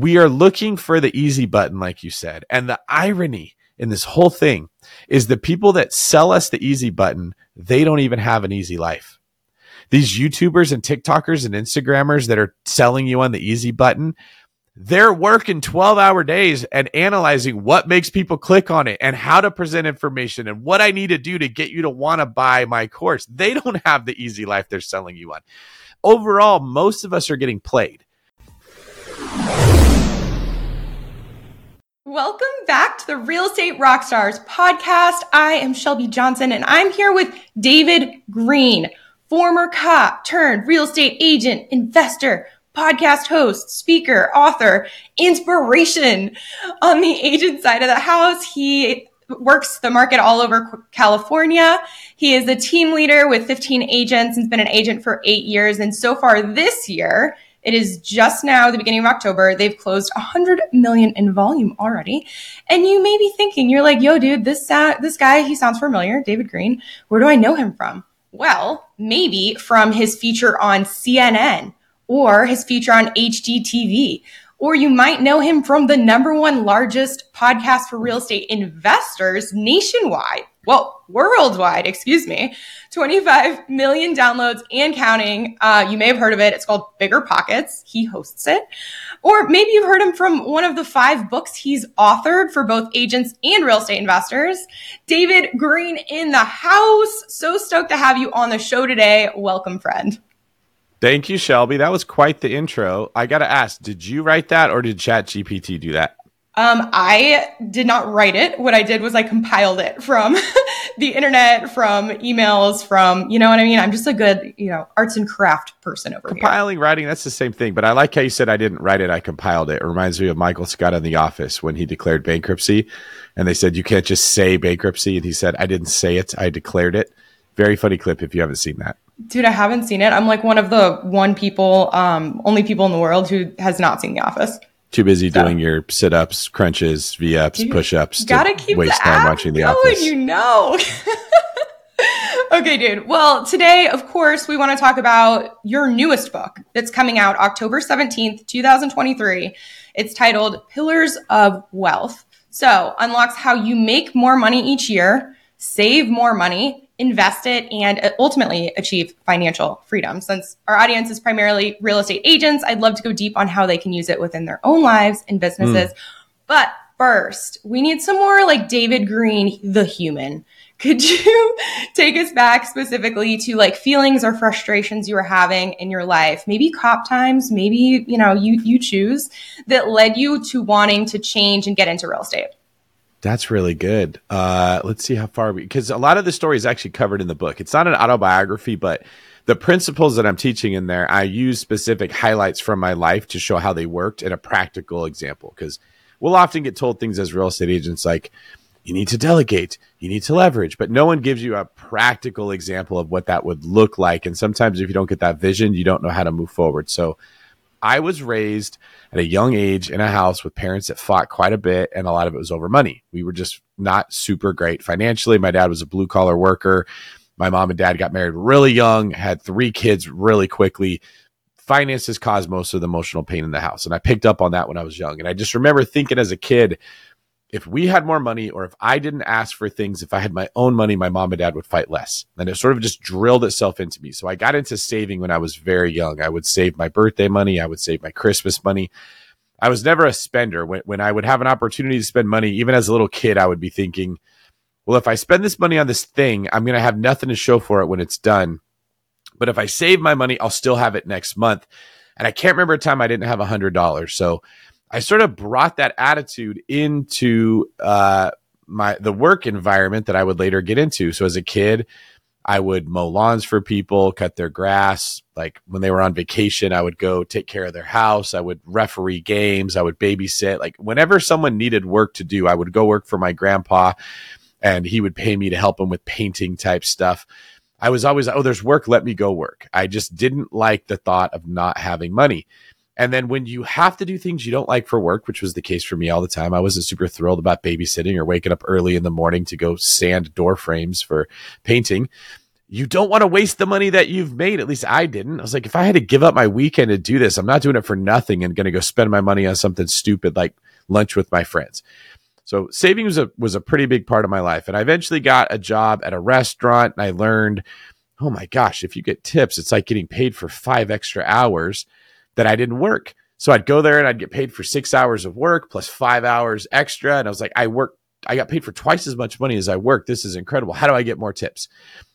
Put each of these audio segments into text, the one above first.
we are looking for the easy button, like you said. And the irony in this whole thing is the people that sell us the easy button, they don't even have an easy life. These YouTubers and TikTokers and Instagrammers that are selling you on the easy button, they're working 12 hour days and analyzing what makes people click on it and how to present information and what I need to do to get you to want to buy my course. They don't have the easy life they're selling you on. Overall, most of us are getting played. Welcome back to the Real Estate Rockstars podcast. I am Shelby Johnson and I'm here with David Greene, former cop turned real estate agent, investor, podcast host, speaker, author, inspiration. On the agent side of the house, he works the market all over California. He is a team leader with 15 agents and has been an agent for eight years. And so far this year, it is just now the beginning of October. They've closed 100 million in volume already. And you may be thinking, you're like, yo, dude, this, uh, this guy, he sounds familiar, David Greene. Where do I know him from? Well, maybe from his feature on CNN or his feature on HGTV. Or you might know him from the number one largest podcast for real estate investors nationwide. Well, worldwide, excuse me. 25 million downloads and counting. Uh, you may have heard of it. It's called BiggerPockets. He hosts it. Or maybe you've heard him from one of the five books he's authored for both agents and real estate investors. David Greene in the house. So stoked to have you on the show today. Welcome, friend. Thank you, Shelby. That was quite the intro. I got to ask, did you write that or did ChatGPT do that? Um, I did not write it. What I did was I compiled it from the internet, from emails, from, you know what I mean? I'm just a good, you know, arts and craft person over Compiling, here. Compiling, writing, that's the same thing. But I like how you said I didn't write it, I compiled it. It reminds me of Michael Scott in The Office when he declared bankruptcy. And they said, you can't just say bankruptcy. And he said, I didn't say it, I declared it. Very funny clip if you haven't seen that. Dude, I haven't seen it. I'm like one of the one people, um, only people in the world who has not seen The Office. Too busy doing your sit ups, crunches, V ups, push ups. Gotta keep waste time watching The Office. You know. okay, dude. Well, today, of course, we want to talk about your newest book that's coming out October 17th, 2023. It's titled Pillars of Wealth. So, unlocks how you make more money each year, save more money, invest it, and ultimately achieve financial freedom. Since our audience is primarily real estate agents, I'd love to go deep on how they can use it within their own lives and businesses. Mm. But first, we need some more like David Greene, the human. Could you take us back specifically to like feelings or frustrations you were having in your life? Maybe cop times, maybe, you know, you you choose that led you to wanting to change and get into real estate. That's really good. Uh, let's see how far we, because a lot of the story is actually covered in the book. It's not an autobiography, but the principles that I'm teaching in there, I use specific highlights from my life to show how they worked in a practical example. Because we'll often get told things as real estate agents like, you need to delegate, you need to leverage, but no one gives you a practical example of what that would look like. And sometimes if you don't get that vision, you don't know how to move forward. So I was raised at a young age in a house with parents that fought quite a bit, and a lot of it was over money. We were just not super great financially. My dad was a blue collar worker. My mom and dad got married really young, had three kids really quickly. Finances caused most of the emotional pain in the house. And I picked up on that when I was young. And I just remember thinking as a kid, if we had more money or if I didn't ask for things, if I had my own money, my mom and dad would fight less. And it sort of just drilled itself into me. So I got into saving when I was very young. I would save my birthday money. I would save my Christmas money. I was never a spender. When, when I would have an opportunity to spend money, even as a little kid, I would be thinking, well, if I spend this money on this thing, I'm going to have nothing to show for it when it's done. But if I save my money, I'll still have it next month. And I can't remember a time I didn't have a hundred dollars. So I sort of brought that attitude into uh, my the work environment that I would later get into. So as a kid, I would mow lawns for people, cut their grass. Like when they were on vacation, I would go take care of their house. I would referee games. I would babysit. Like whenever someone needed work to do, I would go work for my grandpa and he would pay me to help him with painting type stuff. I was always, oh, there's work. Let me go work. I just didn't like the thought of not having money. And then when you have to do things you don't like for work, which was the case for me all the time, I wasn't super thrilled about babysitting or waking up early in the morning to go sand door frames for painting. you don't want to waste the money that you've made. At least I didn't. I was like, if I had to give up my weekend to do this, I'm not doing it for nothing and going to go spend my money on something stupid like lunch with my friends. So saving was a was a pretty big part of my life. And I eventually got a job at a restaurant and I learned, oh my gosh, if you get tips, it's like getting paid for five extra hours that I didn't work. So I'd go there and I'd get paid for six hours of work plus five hours extra. And I was like, I work, I got paid for twice as much money as I work. This is incredible. How do I get more tips?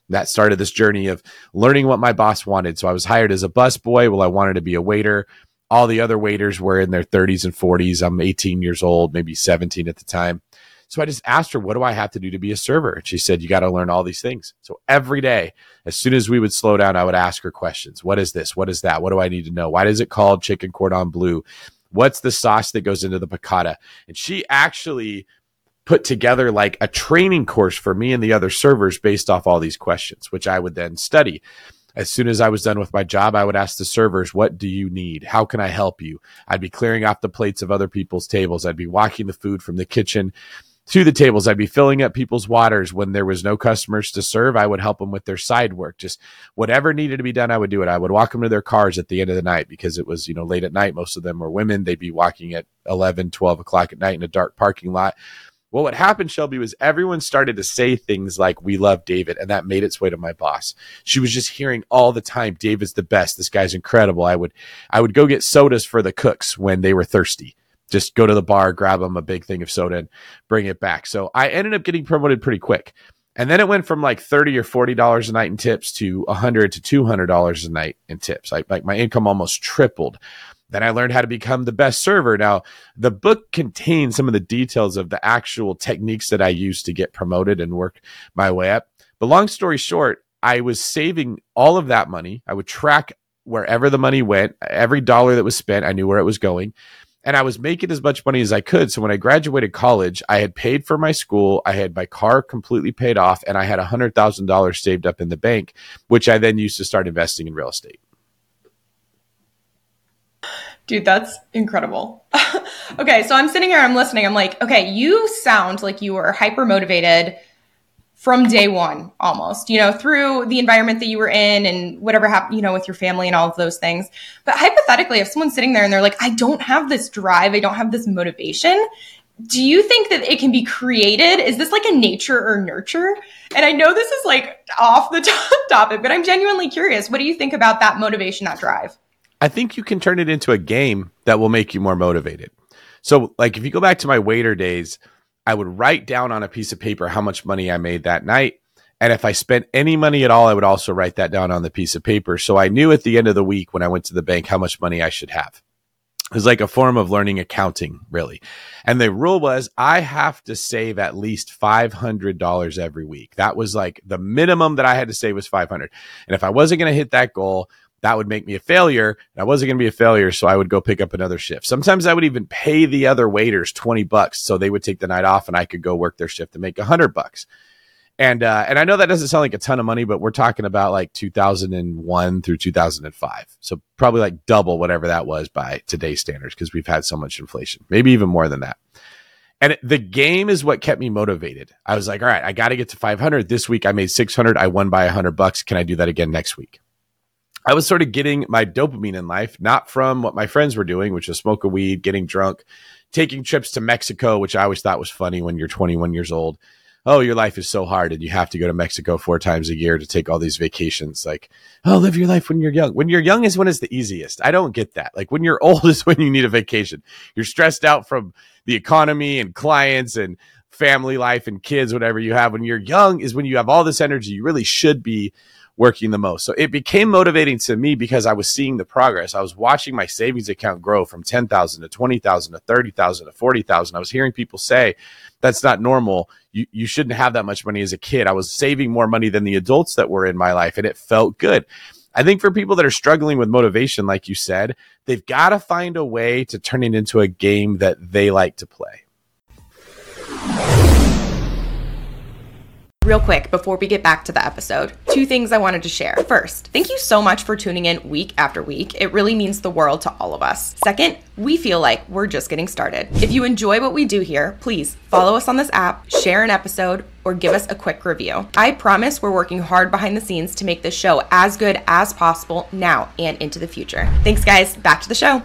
That started this journey of learning what my boss wanted. So I was hired as a bus boy. Well, I wanted to be a waiter. All the other waiters were in their 30s and 40s. I'm 18 years old, maybe 17 at the time. So I just asked her, what do I have to do to be a server? And she said, you got to learn all these things. So every day, as soon as we would slow down, I would ask her questions. What is this? What is that? What do I need to know? Why is it called chicken cordon bleu? What's the sauce that goes into the piccata? And she actually put together like a training course for me and the other servers based off all these questions, which I would then study. As soon as I was done with my job, I would ask the servers, What do you need? How can I help you? I'd be clearing off the plates of other people's tables. I'd be walking the food from the kitchen to the tables. I'd be filling up people's waters when there was no customers to serve. I would help them with their side work. Just whatever needed to be done, I would do it. I would walk them to their cars at the end of the night because it was, you know, late at night. Most of them were women. They'd be walking at 11, 12 o'clock at night in a dark parking lot. Well, what happened, Shelby, was everyone started to say things like, We love David. And that made its way to my boss. She was just hearing all the time, David's the best. This guy's incredible. I would I would go get sodas for the cooks when they were thirsty just go to the bar, grab them a big thing of soda and bring it back. So I ended up getting promoted pretty quick. And then it went from like 30 or $40 a night in tips to 100 to $200 a night in tips. Like, like my income almost tripled. Then I learned how to become the best server. Now, the book contains some of the details of the actual techniques that I used to get promoted and work my way up. But long story short, I was saving all of that money. I would track wherever the money went, every dollar that was spent, I knew where it was going and I was making as much money as I could. So when I graduated college, I had paid for my school, I had my car completely paid off, and I had $100,000 saved up in the bank, which I then used to start investing in real estate. Dude, that's incredible. okay, so I'm sitting here, I'm listening. I'm like, okay, you sound like you were hyper motivated from day one almost you know through the environment that you were in and whatever happened you know with your family and all of those things. But hypothetically if someone's sitting there and they're like i don't have this drive i don't have this motivation do you think that it can be created? Is this like a nature or nurture? And i know this is like off the top topic but i'm genuinely curious. What do you think about that motivation that drive? I think you can turn it into a game that will make you more motivated. So like if you go back to my waiter days I would write down on a piece of paper how much money I made that night. And if I spent any money at all, I would also write that down on the piece of paper. So I knew at the end of the week when I went to the bank how much money I should have. It was like a form of learning accounting, really. And the rule was I have to save at least $500 every week. That was like the minimum that I had to save was 500. And if I wasn't going to hit that goal, that would make me a failure. And I wasn't going to be a failure. So I would go pick up another shift. Sometimes I would even pay the other waiters 20 bucks. So they would take the night off and I could go work their shift and make a hundred bucks. And, uh, and I know that doesn't sound like a ton of money, but we're talking about like 2001 through 2005. So probably like double whatever that was by today's standards because we've had so much inflation, maybe even more than that. And the game is what kept me motivated. I was like, all right, I got to get to 500 this week. I made 600. I won by 100 bucks. Can I do that again next week? I was sort of getting my dopamine in life, not from what my friends were doing, which is smoke a weed, getting drunk, taking trips to Mexico, which I always thought was funny when you're 21 years old. Oh, your life is so hard and you have to go to Mexico four times a year to take all these vacations. Like, oh, live your life when you're young. When you're young is when it's the easiest. I don't get that. Like when you're old is when you need a vacation. You're stressed out from the economy and clients and family life and kids, whatever you have. When you're young is when you have all this energy. You really should be working the most. So it became motivating to me because I was seeing the progress. I was watching my savings account grow from 10,000 to 20,000 to 30,000 to 40,000. I was hearing people say that's not normal. You, you shouldn't have that much money as a kid. I was saving more money than the adults that were in my life and it felt good. I think for people that are struggling with motivation, like you said, they've got to find a way to turn it into a game that they like to play. Real quick, before we get back to the episode, two things I wanted to share. First, thank you so much for tuning in week after week. It really means the world to all of us. Second, we feel like we're just getting started. If you enjoy what we do here, please follow us on this app, share an episode, or give us a quick review. I promise we're working hard behind the scenes to make this show as good as possible now and into the future. Thanks, guys. Back to the show.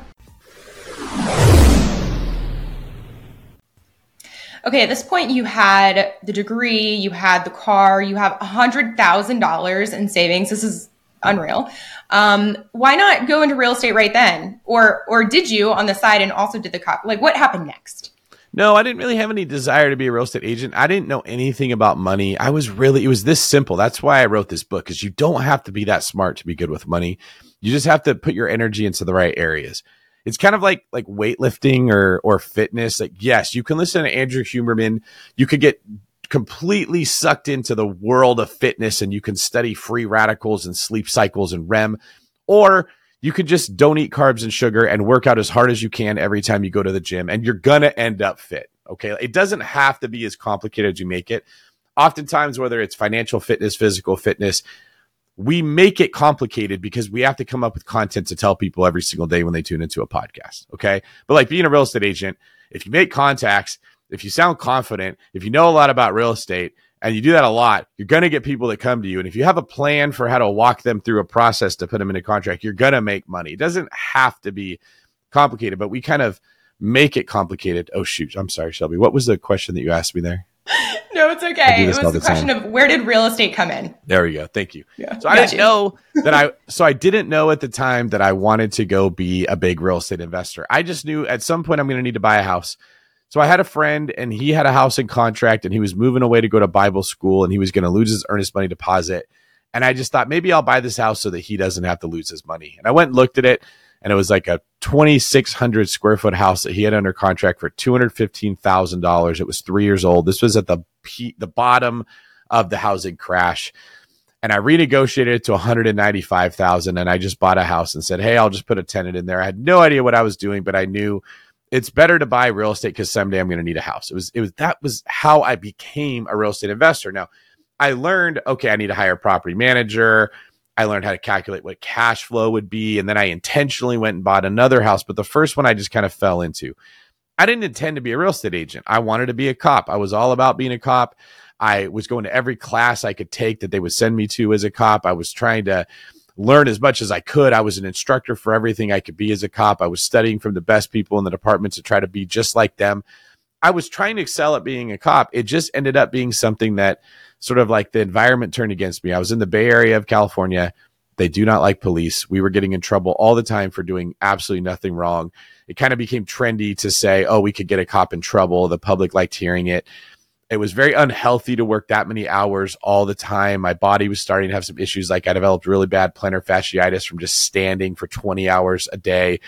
Okay, at this point, you had the degree, you had the car, you have $100,000 in savings. This is unreal. Um, why not go into real estate right then? Or, or did you on the side and also did the cop? Like, what happened next? No, I didn't really have any desire to be a real estate agent. I didn't know anything about money. I was really, it was this simple. That's why I wrote this book, because you don't have to be that smart to be good with money. You just have to put your energy into the right areas it's kind of like like weightlifting or or fitness. Like yes, you can listen to Andrew Huberman. You could get completely sucked into the world of fitness and you can study free radicals and sleep cycles and REM or you could just don't eat carbs and sugar and work out as hard as you can every time you go to the gym and you're going to end up fit. Okay. It doesn't have to be as complicated as you make it. Oftentimes, whether it's financial fitness, physical fitness, we make it complicated because we have to come up with content to tell people every single day when they tune into a podcast. Okay. But like being a real estate agent, if you make contacts, if you sound confident, if you know a lot about real estate, and you do that a lot, you're going to get people that come to you. And if you have a plan for how to walk them through a process to put them in a contract, you're going to make money. It doesn't have to be complicated, but we kind of make it complicated. Oh, shoot. I'm sorry, Shelby. What was the question that you asked me there? No, it's okay. It was the, the question time. of where did real estate come in? There we go. Thank you. Yeah, so I didn't you. know that I so I didn't know at the time that I wanted to go be a big real estate investor. I just knew at some point I'm going to need to buy a house. So I had a friend and he had a house in contract and he was moving away to go to Bible school and he was going to lose his earnest money deposit. And I just thought maybe I'll buy this house so that he doesn't have to lose his money. And I went and looked at it and it was like a 2600 square foot house that he had under contract for $215,000. It was 3 years old. This was at the the bottom of the housing crash. And I renegotiated it to 195,000 and I just bought a house and said, "Hey, I'll just put a tenant in there." I had no idea what I was doing, but I knew it's better to buy real estate cuz someday I'm going to need a house. It was it was that was how I became a real estate investor. Now, I learned, okay, I need to hire a property manager. I learned how to calculate what cash flow would be. And then I intentionally went and bought another house. But the first one I just kind of fell into. I didn't intend to be a real estate agent. I wanted to be a cop. I was all about being a cop. I was going to every class I could take that they would send me to as a cop. I was trying to learn as much as I could. I was an instructor for everything I could be as a cop. I was studying from the best people in the department to try to be just like them. I was trying to excel at being a cop. It just ended up being something that sort of like the environment turned against me. I was in the Bay Area of California. They do not like police. We were getting in trouble all the time for doing absolutely nothing wrong. It kind of became trendy to say, oh, we could get a cop in trouble. The public liked hearing it. It was very unhealthy to work that many hours all the time. My body was starting to have some issues. Like I developed really bad plantar fasciitis from just standing for 20 hours a day,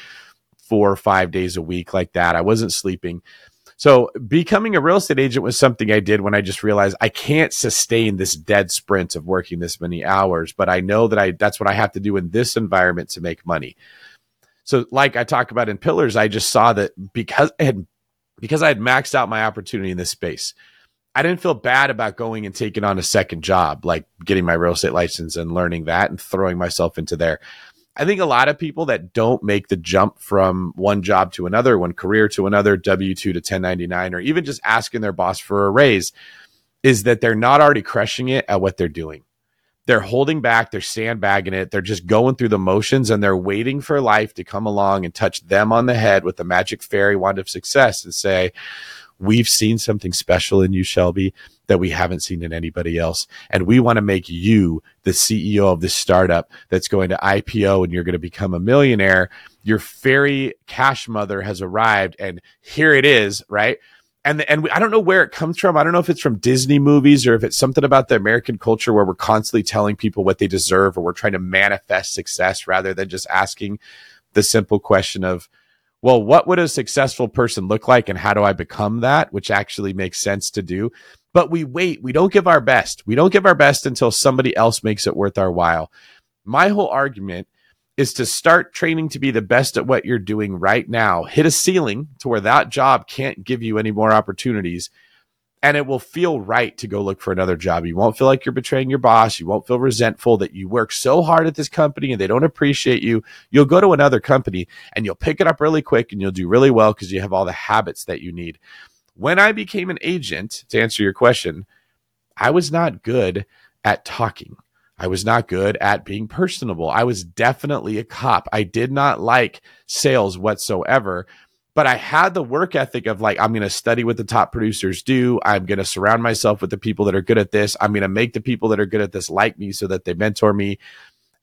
four or five days a week, like that. I wasn't sleeping. So becoming a real estate agent was something I did when I just realized I can't sustain this dead sprint of working this many hours, but I know that I that's what I have to do in this environment to make money. So like I talk about in pillars, I just saw that because I had because I had maxed out my opportunity in this space. I didn't feel bad about going and taking on a second job, like getting my real estate license and learning that and throwing myself into there. I think a lot of people that don't make the jump from one job to another, one career to another, W 2 to 1099, or even just asking their boss for a raise, is that they're not already crushing it at what they're doing. They're holding back, they're sandbagging it, they're just going through the motions and they're waiting for life to come along and touch them on the head with the magic fairy wand of success and say, We've seen something special in you, Shelby that we haven't seen in anybody else. And we want to make you the CEO of this startup that's going to IPO and you're going to become a millionaire. Your fairy cash mother has arrived and here it is, right? And, and I don't know where it comes from. I don't know if it's from Disney movies or if it's something about the American culture where we're constantly telling people what they deserve or we're trying to manifest success rather than just asking the simple question of, well, what would a successful person look like and how do I become that? Which actually makes sense to do but we wait. We don't give our best. We don't give our best until somebody else makes it worth our while. My whole argument is to start training to be the best at what you're doing right now. Hit a ceiling to where that job can't give you any more opportunities and it will feel right to go look for another job. You won't feel like you're betraying your boss. You won't feel resentful that you work so hard at this company and they don't appreciate you. You'll go to another company and you'll pick it up really quick and you'll do really well because you have all the habits that you need. When I became an agent, to answer your question, I was not good at talking. I was not good at being personable. I was definitely a cop. I did not like sales whatsoever but I had the work ethic of like, I'm going to study what the top producers do. I'm going to surround myself with the people that are good at this. I'm going to make the people that are good at this like me so that they mentor me.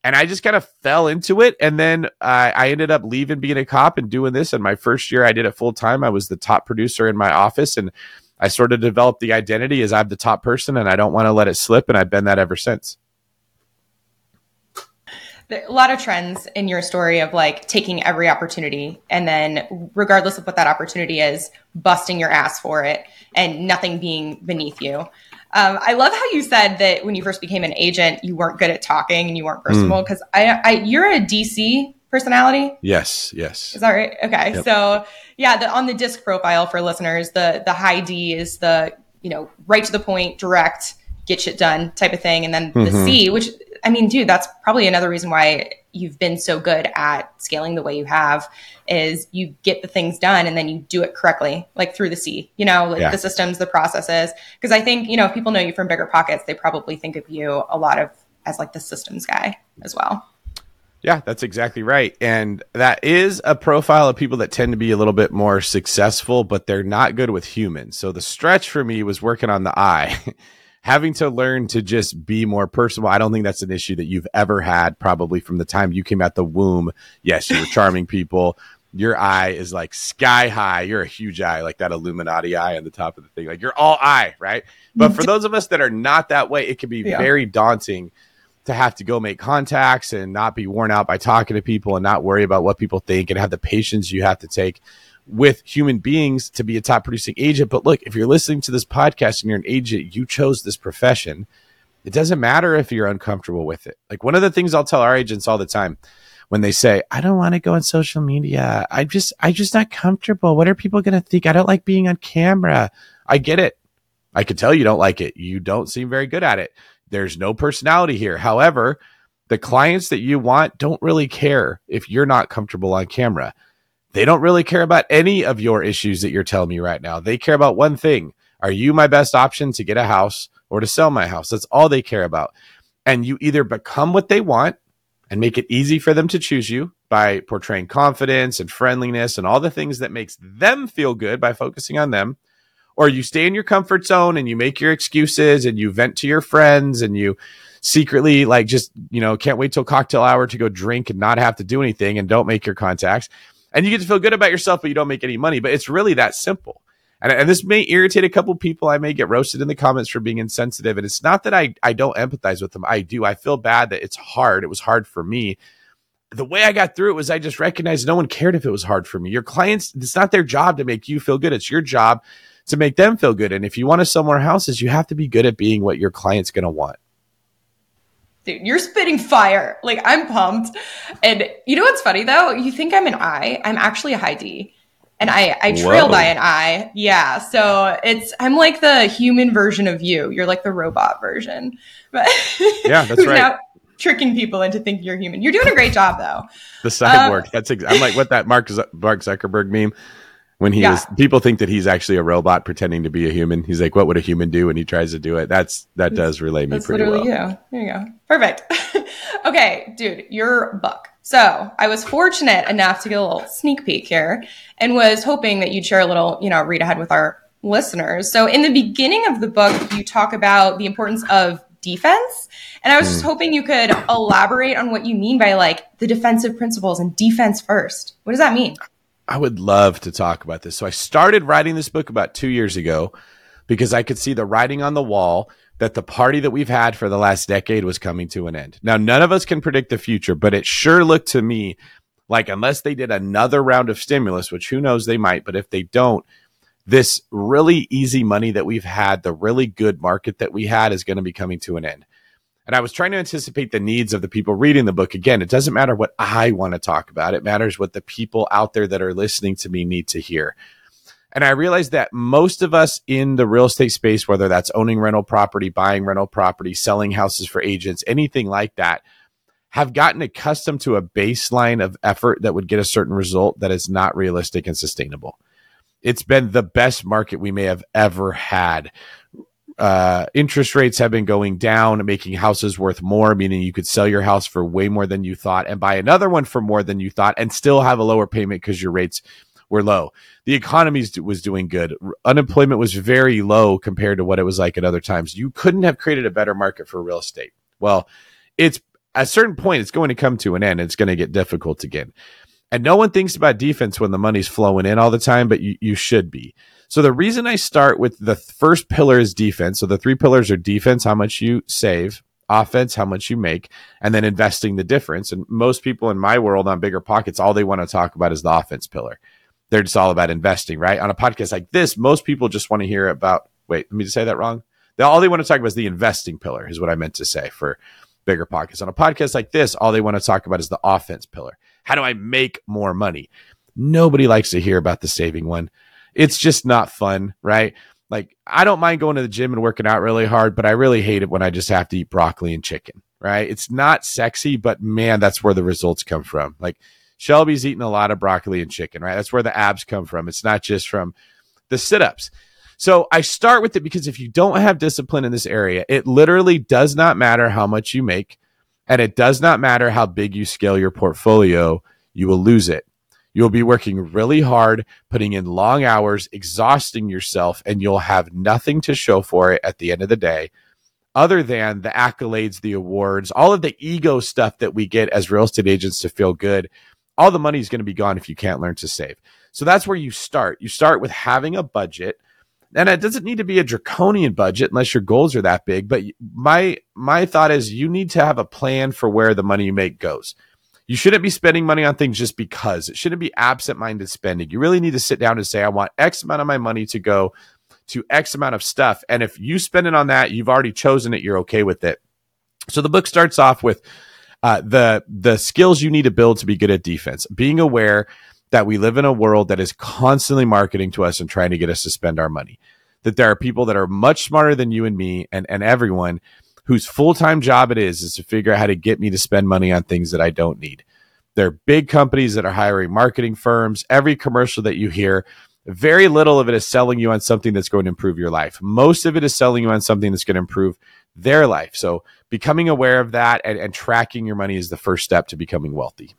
And I just kind of fell into it. And then uh, I ended up leaving being a cop and doing this. And my first year, I did it full time. I was the top producer in my office. And I sort of developed the identity as I'm the top person and I don't want to let it slip. And I've been that ever since a lot of trends in your story of like taking every opportunity and then regardless of what that opportunity is busting your ass for it and nothing being beneath you um, i love how you said that when you first became an agent you weren't good at talking and you weren't personable because mm. I, I you're a dc personality yes yes is that right okay yep. so yeah the, on the disc profile for listeners the the high d is the you know right to the point direct get shit done type of thing and then mm-hmm. the c which I mean, dude, that's probably another reason why you've been so good at scaling the way you have is you get the things done and then you do it correctly, like through the C, you know, like yeah. the systems, the processes. Because I think, you know, if people know you from BiggerPockets, they probably think of you a lot of as like the systems guy as well. Yeah, that's exactly right. And that is a profile of people that tend to be a little bit more successful, but they're not good with humans. So the stretch for me was working on the I. having to learn to just be more personal. I don't think that's an issue that you've ever had probably from the time you came out the womb. Yes, you were charming people. Your eye is like sky high. You're a huge eye, like that Illuminati eye on the top of the thing. Like you're all eye, right? But mm-hmm. for those of us that are not that way, it can be yeah. very daunting to have to go make contacts and not be worn out by talking to people and not worry about what people think and have the patience you have to take with human beings to be a top producing agent. But look, if you're listening to this podcast and you're an agent, you chose this profession. It doesn't matter if you're uncomfortable with it. Like one of the things I'll tell our agents all the time when they say, I don't want to go on social media. I just, I just not comfortable. What are people going to think? I don't like being on camera. I get it. I can tell you don't like it. You don't seem very good at it. There's no personality here. However, the clients that you want don't really care if you're not comfortable on camera. They don't really care about any of your issues that you're telling me right now. They care about one thing. Are you my best option to get a house or to sell my house? That's all they care about. And you either become what they want and make it easy for them to choose you by portraying confidence and friendliness and all the things that makes them feel good by focusing on them or you stay in your comfort zone and you make your excuses and you vent to your friends and you secretly like just you know can't wait till cocktail hour to go drink and not have to do anything and don't make your contacts and you get to feel good about yourself, but you don't make any money. But it's really that simple. And, and this may irritate a couple people. I may get roasted in the comments for being insensitive. And it's not that I, I don't empathize with them. I do. I feel bad that it's hard. It was hard for me. The way I got through it was I just recognized no one cared if it was hard for me. Your clients, it's not their job to make you feel good. It's your job to make them feel good. And if you want to sell more houses, you have to be good at being what your client's going to want dude, you're spitting fire. Like I'm pumped. And you know what's funny though? You think I'm an I. I'm actually a high D. And I, I trail Whoa. by an I. Yeah. So it's I'm like the human version of you. You're like the robot version. But yeah, that's right. tricking people into thinking you're human. You're doing a great job though. The cyborg. Um, that's ex- I'm like what that Mark Z- Mark Zuckerberg meme when he yeah. was people think that he's actually a robot pretending to be a human. He's like, what would a human do? And he tries to do it. That's that does relate me pretty well. You. There you go. Perfect. okay, dude, your book. So I was fortunate enough to get a little sneak peek here and was hoping that you'd share a little, you know, read ahead with our listeners. So in the beginning of the book, you talk about the importance of defense. And I was just hmm. hoping you could elaborate on what you mean by like the defensive principles and defense first. What does that mean? I would love to talk about this. So I started writing this book about two years ago because I could see the writing on the wall that the party that we've had for the last decade was coming to an end. Now, none of us can predict the future, but it sure looked to me like unless they did another round of stimulus, which who knows they might, but if they don't, this really easy money that we've had, the really good market that we had is going to be coming to an end. And I was trying to anticipate the needs of the people reading the book. Again, it doesn't matter what I want to talk about. It matters what the people out there that are listening to me need to hear. And I realized that most of us in the real estate space, whether that's owning rental property, buying rental property, selling houses for agents, anything like that, have gotten accustomed to a baseline of effort that would get a certain result that is not realistic and sustainable. It's been the best market we may have ever had. Uh, interest rates have been going down, making houses worth more, meaning you could sell your house for way more than you thought and buy another one for more than you thought and still have a lower payment because your rates were low. The economy was doing good. Unemployment was very low compared to what it was like at other times. You couldn't have created a better market for real estate. Well, it's at a certain point, it's going to come to an end. It's going to get difficult again. And no one thinks about defense when the money's flowing in all the time, but you, you should be. So the reason I start with the first pillar is defense. So the three pillars are defense, how much you save, offense, how much you make, and then investing the difference. And most people in my world on BiggerPockets, all they want to talk about is the offense pillar. They're just all about investing, right? On a podcast like this, most people just want to hear about, wait, let me just say that wrong. All they want to talk about is the investing pillar, is what I meant to say for BiggerPockets. On a podcast like this, all they want to talk about is the offense pillar. How do I make more money? Nobody likes to hear about the saving one. It's just not fun, right? Like, I don't mind going to the gym and working out really hard, but I really hate it when I just have to eat broccoli and chicken, right? It's not sexy, but man, that's where the results come from. Like, Shelby's eating a lot of broccoli and chicken, right? That's where the abs come from. It's not just from the sit ups. So I start with it because if you don't have discipline in this area, it literally does not matter how much you make and it does not matter how big you scale your portfolio, you will lose it. You'll be working really hard, putting in long hours, exhausting yourself, and you'll have nothing to show for it at the end of the day other than the accolades, the awards, all of the ego stuff that we get as real estate agents to feel good. All the money is going to be gone if you can't learn to save. So that's where you start. You start with having a budget and it doesn't need to be a draconian budget unless your goals are that big but my my thought is you need to have a plan for where the money you make goes you shouldn't be spending money on things just because. It shouldn't be absent-minded spending. You really need to sit down and say i want x amount of my money to go to x amount of stuff. And if you spend it on that you've already chosen it you're okay with it. So the book starts off with uh, the the skills you need to build to be good at defense. Being aware that we live in a world that is constantly marketing to us and trying to get us to spend our money. That there are people that are much smarter than you and me and, and everyone whose full time job it is is to figure out how to get me to spend money on things that I don't need. There are big companies that are hiring marketing firms. Every commercial that you hear, very little of it is selling you on something that's going to improve your life. Most of it is selling you on something that's going to improve their life. So becoming aware of that and, and tracking your money is the first step to becoming wealthy.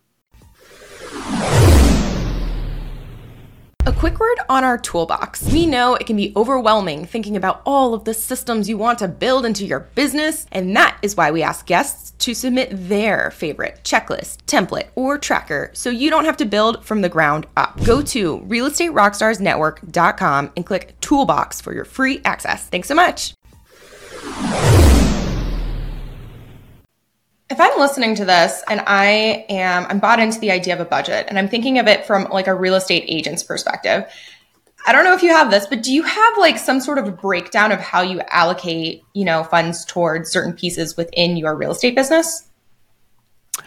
A quick word on our toolbox. We know it can be overwhelming thinking about all of the systems you want to build into your business, and that is why we ask guests to submit their favorite checklist, template, or tracker so you don't have to build from the ground up. Go to realestaterockstarsnetwork.com and click Toolbox for your free access. Thanks so much. If I'm listening to this and I am I'm bought into the idea of a budget and I'm thinking of it from like a real estate agent's perspective. I don't know if you have this, but do you have like some sort of breakdown of how you allocate, you know, funds towards certain pieces within your real estate business?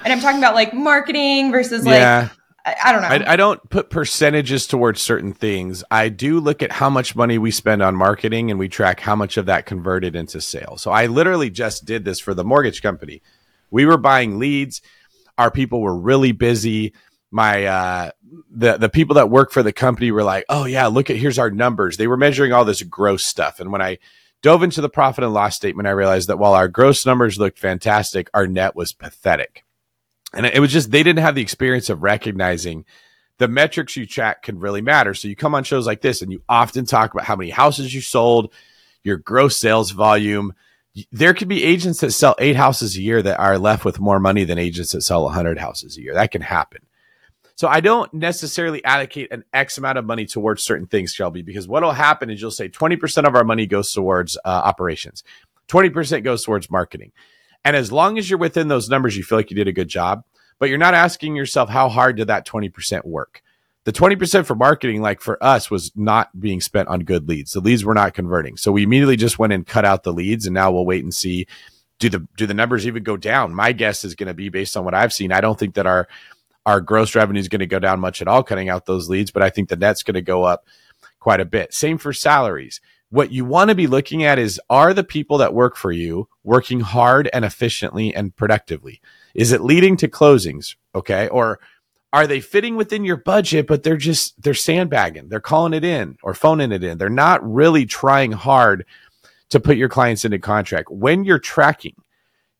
And I'm talking about like marketing versus like yeah. I, I don't know. I, I don't put percentages towards certain things. I do look at how much money we spend on marketing and we track how much of that converted into sales. So I literally just did this for the mortgage company we were buying leads. Our people were really busy. My uh, the the people that work for the company were like, "Oh yeah, look at here's our numbers." They were measuring all this gross stuff, and when I dove into the profit and loss statement, I realized that while our gross numbers looked fantastic, our net was pathetic. And it was just they didn't have the experience of recognizing the metrics you track can really matter. So you come on shows like this and you often talk about how many houses you sold, your gross sales volume, there could be agents that sell eight houses a year that are left with more money than agents that sell 100 houses a year. That can happen. So I don't necessarily allocate an X amount of money towards certain things, Shelby, because what will happen is you'll say 20% of our money goes towards uh, operations, 20% goes towards marketing. And as long as you're within those numbers, you feel like you did a good job, but you're not asking yourself, how hard did that 20% work? The 20% for marketing, like for us, was not being spent on good leads. The leads were not converting. So we immediately just went and cut out the leads and now we'll wait and see do the do the numbers even go down? My guess is going to be based on what I've seen. I don't think that our our gross revenue is going to go down much at all cutting out those leads, but I think the net's going to go up quite a bit. Same for salaries. What you want to be looking at is are the people that work for you working hard and efficiently and productively? Is it leading to closings? Okay. Or are they fitting within your budget, but they're just, they're sandbagging, they're calling it in or phoning it in. They're not really trying hard to put your clients into contract. When you're tracking,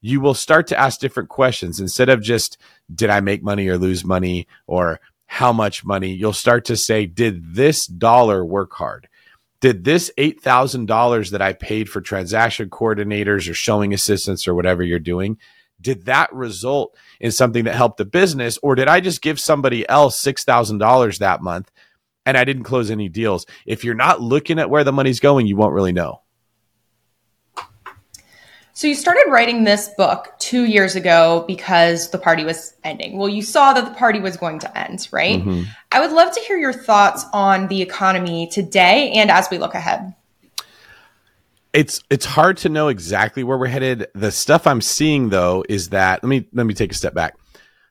you will start to ask different questions instead of just, did I make money or lose money or how much money? You'll start to say, did this dollar work hard? Did this $8,000 that I paid for transaction coordinators or showing assistants or whatever you're doing, did that result in something that helped the business or did i just give somebody else $6000 that month and i didn't close any deals? If you're not looking at where the money's going you won't really know. So you started writing this book two years ago because the party was ending. Well you saw that the party was going to end right? Mm-hmm. i would love to hear your thoughts on the economy today and as we look ahead it's it's hard to know exactly where we're headed. The stuff I'm seeing though is that let me let me take a step back.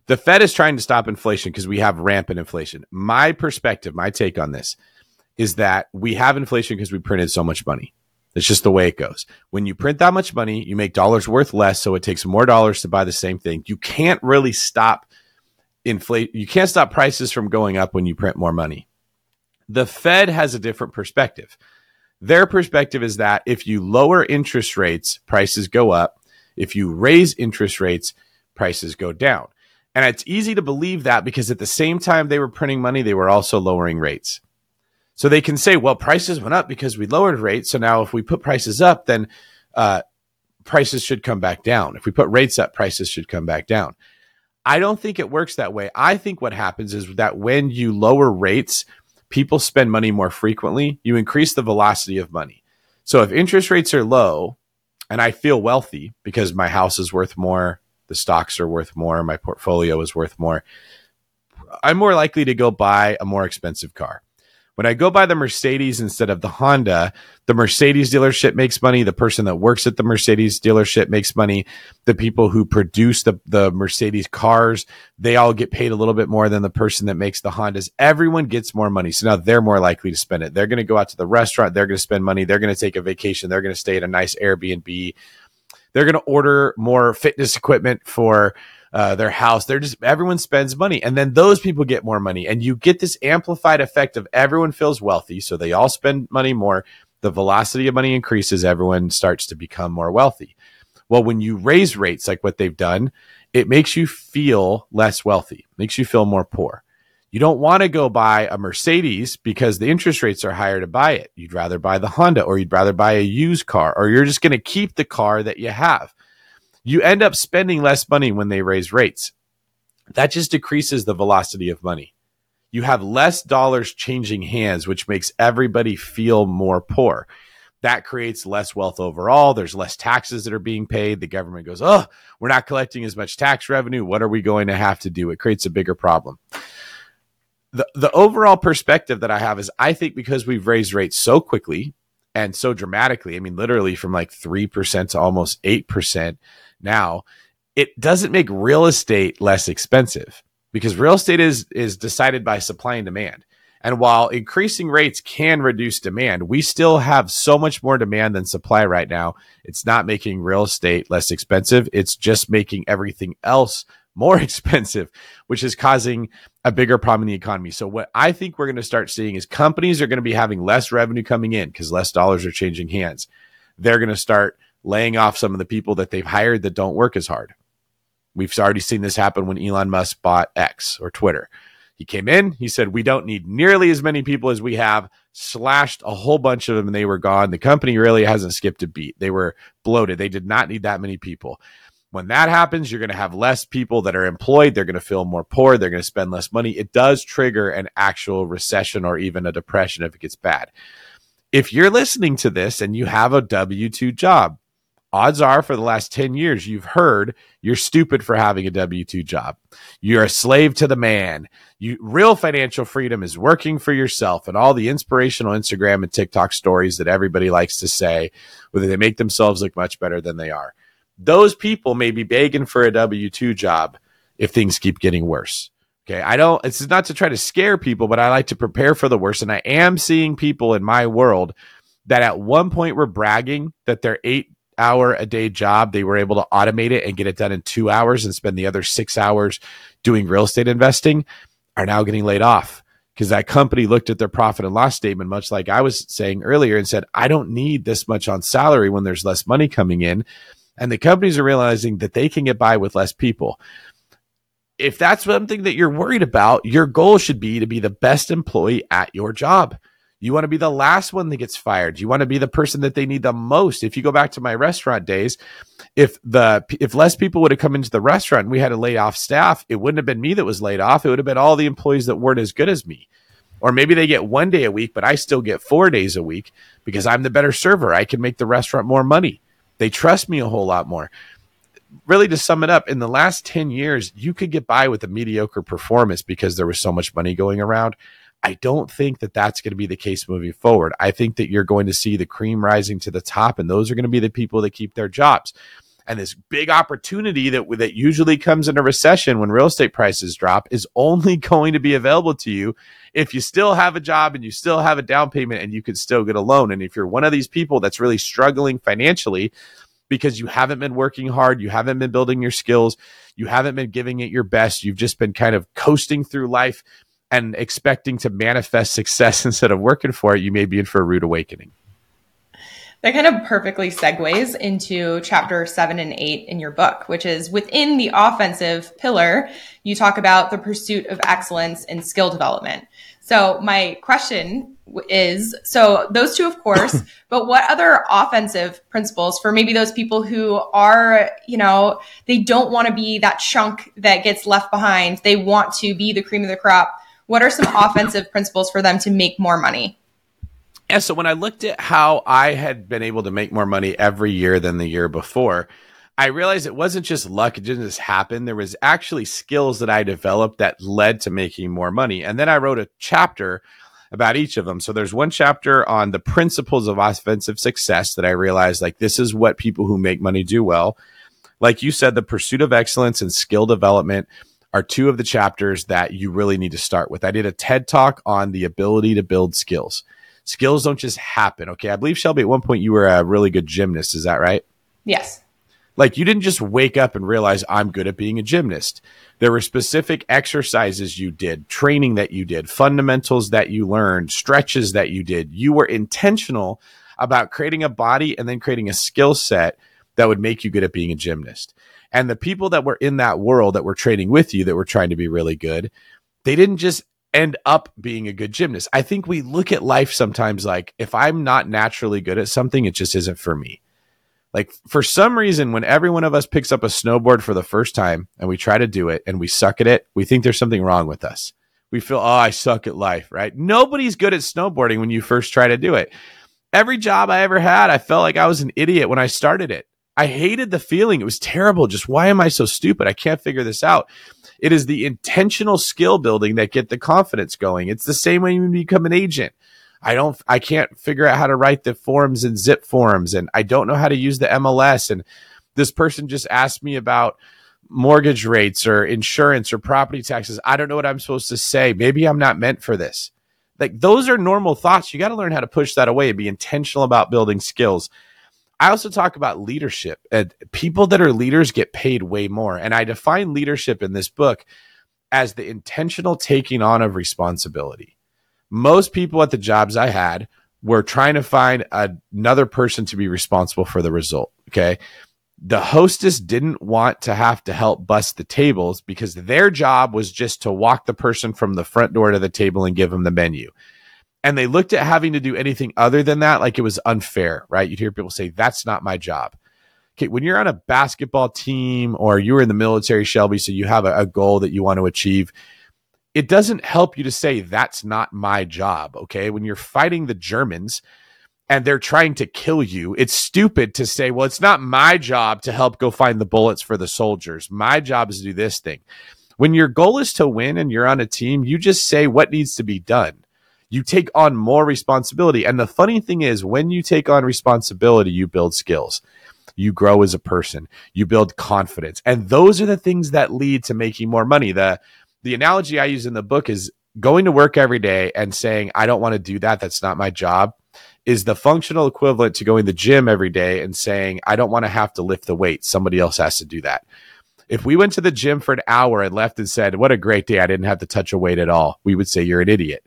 The Fed is trying to stop inflation because we have rampant inflation. My perspective, my take on this is that we have inflation because we printed so much money. It's just the way it goes. When you print that much money, you make dollars worth less, so it takes more dollars to buy the same thing. You can't really stop inflate. You can't stop prices from going up when you print more money. The Fed has a different perspective. Their perspective is that if you lower interest rates, prices go up. If you raise interest rates, prices go down. And it's easy to believe that because at the same time they were printing money, they were also lowering rates. So they can say, well, prices went up because we lowered rates. So now if we put prices up, then uh, prices should come back down. If we put rates up, prices should come back down. I don't think it works that way. I think what happens is that when you lower rates, people spend money more frequently, you increase the velocity of money. So if interest rates are low and I feel wealthy because my house is worth more, the stocks are worth more, my portfolio is worth more, I'm more likely to go buy a more expensive car. When I go buy the Mercedes instead of the Honda, the Mercedes dealership makes money. The person that works at the Mercedes dealership makes money. The people who produce the, the Mercedes cars, they all get paid a little bit more than the person that makes the Hondas. Everyone gets more money. So now they're more likely to spend it. They're going to go out to the restaurant. They're going to spend money. They're going to take a vacation. They're going to stay at a nice Airbnb. They're going to order more fitness equipment for uh, their house. They're just everyone spends money, and then those people get more money, and you get this amplified effect of everyone feels wealthy, so they all spend money more. The velocity of money increases. Everyone starts to become more wealthy. Well, when you raise rates like what they've done, it makes you feel less wealthy, makes you feel more poor. You don't want to go buy a Mercedes because the interest rates are higher to buy it. You'd rather buy the Honda or you'd rather buy a used car or you're just going to keep the car that you have you end up spending less money when they raise rates. That just decreases the velocity of money. You have less dollars changing hands, which makes everybody feel more poor. That creates less wealth overall. There's less taxes that are being paid. The government goes, Oh, we're not collecting as much tax revenue. What are we going to have to do? It creates a bigger problem. The, the overall perspective that I have is I think because we've raised rates so quickly and so dramatically, I mean, literally from like 3% to almost 8%, now, it doesn't make real estate less expensive because real estate is is decided by supply and demand. And while increasing rates can reduce demand, we still have so much more demand than supply right now. It's not making real estate less expensive. It's just making everything else more expensive, which is causing a bigger problem in the economy. So what I think we're going to start seeing is companies are going to be having less revenue coming in because less dollars are changing hands. They're going to start laying off some of the people that they've hired that don't work as hard. We've already seen this happen when Elon Musk bought X or Twitter. He came in, he said, We don't need nearly as many people as we have, slashed a whole bunch of them, and they were gone. The company really hasn't skipped a beat. They were bloated. They did not need that many people. When that happens, you're going to have less people that are employed. They're going to feel more poor. They're going to spend less money. It does trigger an actual recession or even a depression if it gets bad. If you're listening to this and you have a W 2 job, odds are for the last 10 years you've heard you're stupid for having a w2 job you're a slave to the man you real financial freedom is working for yourself and all the inspirational instagram and tiktok stories that everybody likes to say whether they make themselves look much better than they are those people may be begging for a w2 job if things keep getting worse Okay. I don't, it's not to try to scare people, but I like to prepare for the worst. And I am seeing people in my world that at one point were bragging that their eight hour a day job, they were able to automate it and get it done in two hours and spend the other six hours doing real estate investing are now getting laid off because that company looked at their profit and loss statement, much like I was saying earlier, and said, I don't need this much on salary when there's less money coming in. And the companies are realizing that they can get by with less people if that's something that you're worried about, your goal should be to be the best employee at your job. You want to be the last one that gets fired. You want to be the person that they need the most. If you go back to my restaurant days, if the if less people would have come into the restaurant and we had to lay off staff, it wouldn't have been me that was laid off. It would have been all the employees that weren't as good as me. Or maybe they get one day a week, but I still get four days a week because I'm the better server. I can make the restaurant more money. They trust me a whole lot more really to sum it up, in the last 10 years, you could get by with a mediocre performance because there was so much money going around. I don't think that that's going to be the case moving forward. I think that you're going to see the cream rising to the top, and those are going to be the people that keep their jobs. And this big opportunity that that usually comes in a recession when real estate prices drop is only going to be available to you if you still have a job and you still have a down payment and you can still get a loan. And if you're one of these people that's really struggling financially, because you haven't been working hard, you haven't been building your skills, you haven't been giving it your best, you've just been kind of coasting through life and expecting to manifest success instead of working for it, you may be in for a rude awakening. That kind of perfectly segues into chapter seven and eight in your book, which is within the offensive pillar, you talk about the pursuit of excellence and skill development. So my question is, so those two, of course, but what other offensive principles for maybe those people who are, you know, they don't want to be that chunk that gets left behind. They want to be the cream of the crop. What are some offensive principles for them to make more money? Yeah. So when I looked at how I had been able to make more money every year than the year before, I realized it wasn't just luck, it didn't just happen. There was actually skills that I developed that led to making more money. And then I wrote a chapter about each of them. So there's one chapter on the principles of offensive success that I realized like this is what people who make money do well. Like you said, the pursuit of excellence and skill development are two of the chapters that you really need to start with. I did a TED talk on the ability to build skills. Skills don't just happen. Okay. I believe Shelby at one point you were a really good gymnast. Is that right? Yes. Like you didn't just wake up and realize I'm good at being a gymnast. There were specific exercises you did, training that you did, fundamentals that you learned, stretches that you did. You were intentional about creating a body and then creating a skill set that would make you good at being a gymnast. And the people that were in that world that were training with you that were trying to be really good, they didn't just end up being a good gymnast. I think we look at life sometimes like if I'm not naturally good at something, it just isn't for me. Like for some reason, when every one of us picks up a snowboard for the first time and we try to do it and we suck at it, we think there's something wrong with us. We feel, oh, I suck at life, right? Nobody's good at snowboarding when you first try to do it. Every job I ever had, I felt like I was an idiot when I started it. I hated the feeling. It was terrible. Just why am I so stupid? I can't figure this out. It is the intentional skill building that get the confidence going. It's the same way you become an agent. I don't, I can't figure out how to write the forms and zip forms, and I don't know how to use the MLS. And this person just asked me about mortgage rates or insurance or property taxes. I don't know what I'm supposed to say. Maybe I'm not meant for this. Like those are normal thoughts. You got to learn how to push that away and be intentional about building skills. I also talk about leadership. People that are leaders get paid way more. And I define leadership in this book as the intentional taking on of responsibility most people at the jobs I had were trying to find another person to be responsible for the result. Okay. The hostess didn't want to have to help bust the tables because their job was just to walk the person from the front door to the table and give them the menu. And they looked at having to do anything other than that like it was unfair, right? You'd hear people say, that's not my job. Okay, when you're on a basketball team or you're in the military, Shelby, so you have a, a goal that you want to achieve, it doesn't help you to say that's not my job. Okay. When you're fighting the Germans and they're trying to kill you, it's stupid to say, well, it's not my job to help go find the bullets for the soldiers. My job is to do this thing. When your goal is to win and you're on a team, you just say what needs to be done. You take on more responsibility. And the funny thing is, when you take on responsibility, you build skills you grow as a person, you build confidence. And those are the things that lead to making more money. The the analogy I use in the book is going to work every day and saying, I don't want to do that. That's not my job is the functional equivalent to going to the gym every day and saying, I don't want to have to lift the weight. Somebody else has to do that. If we went to the gym for an hour and left and said, What a great day, I didn't have to touch a weight at all, we would say you're an idiot.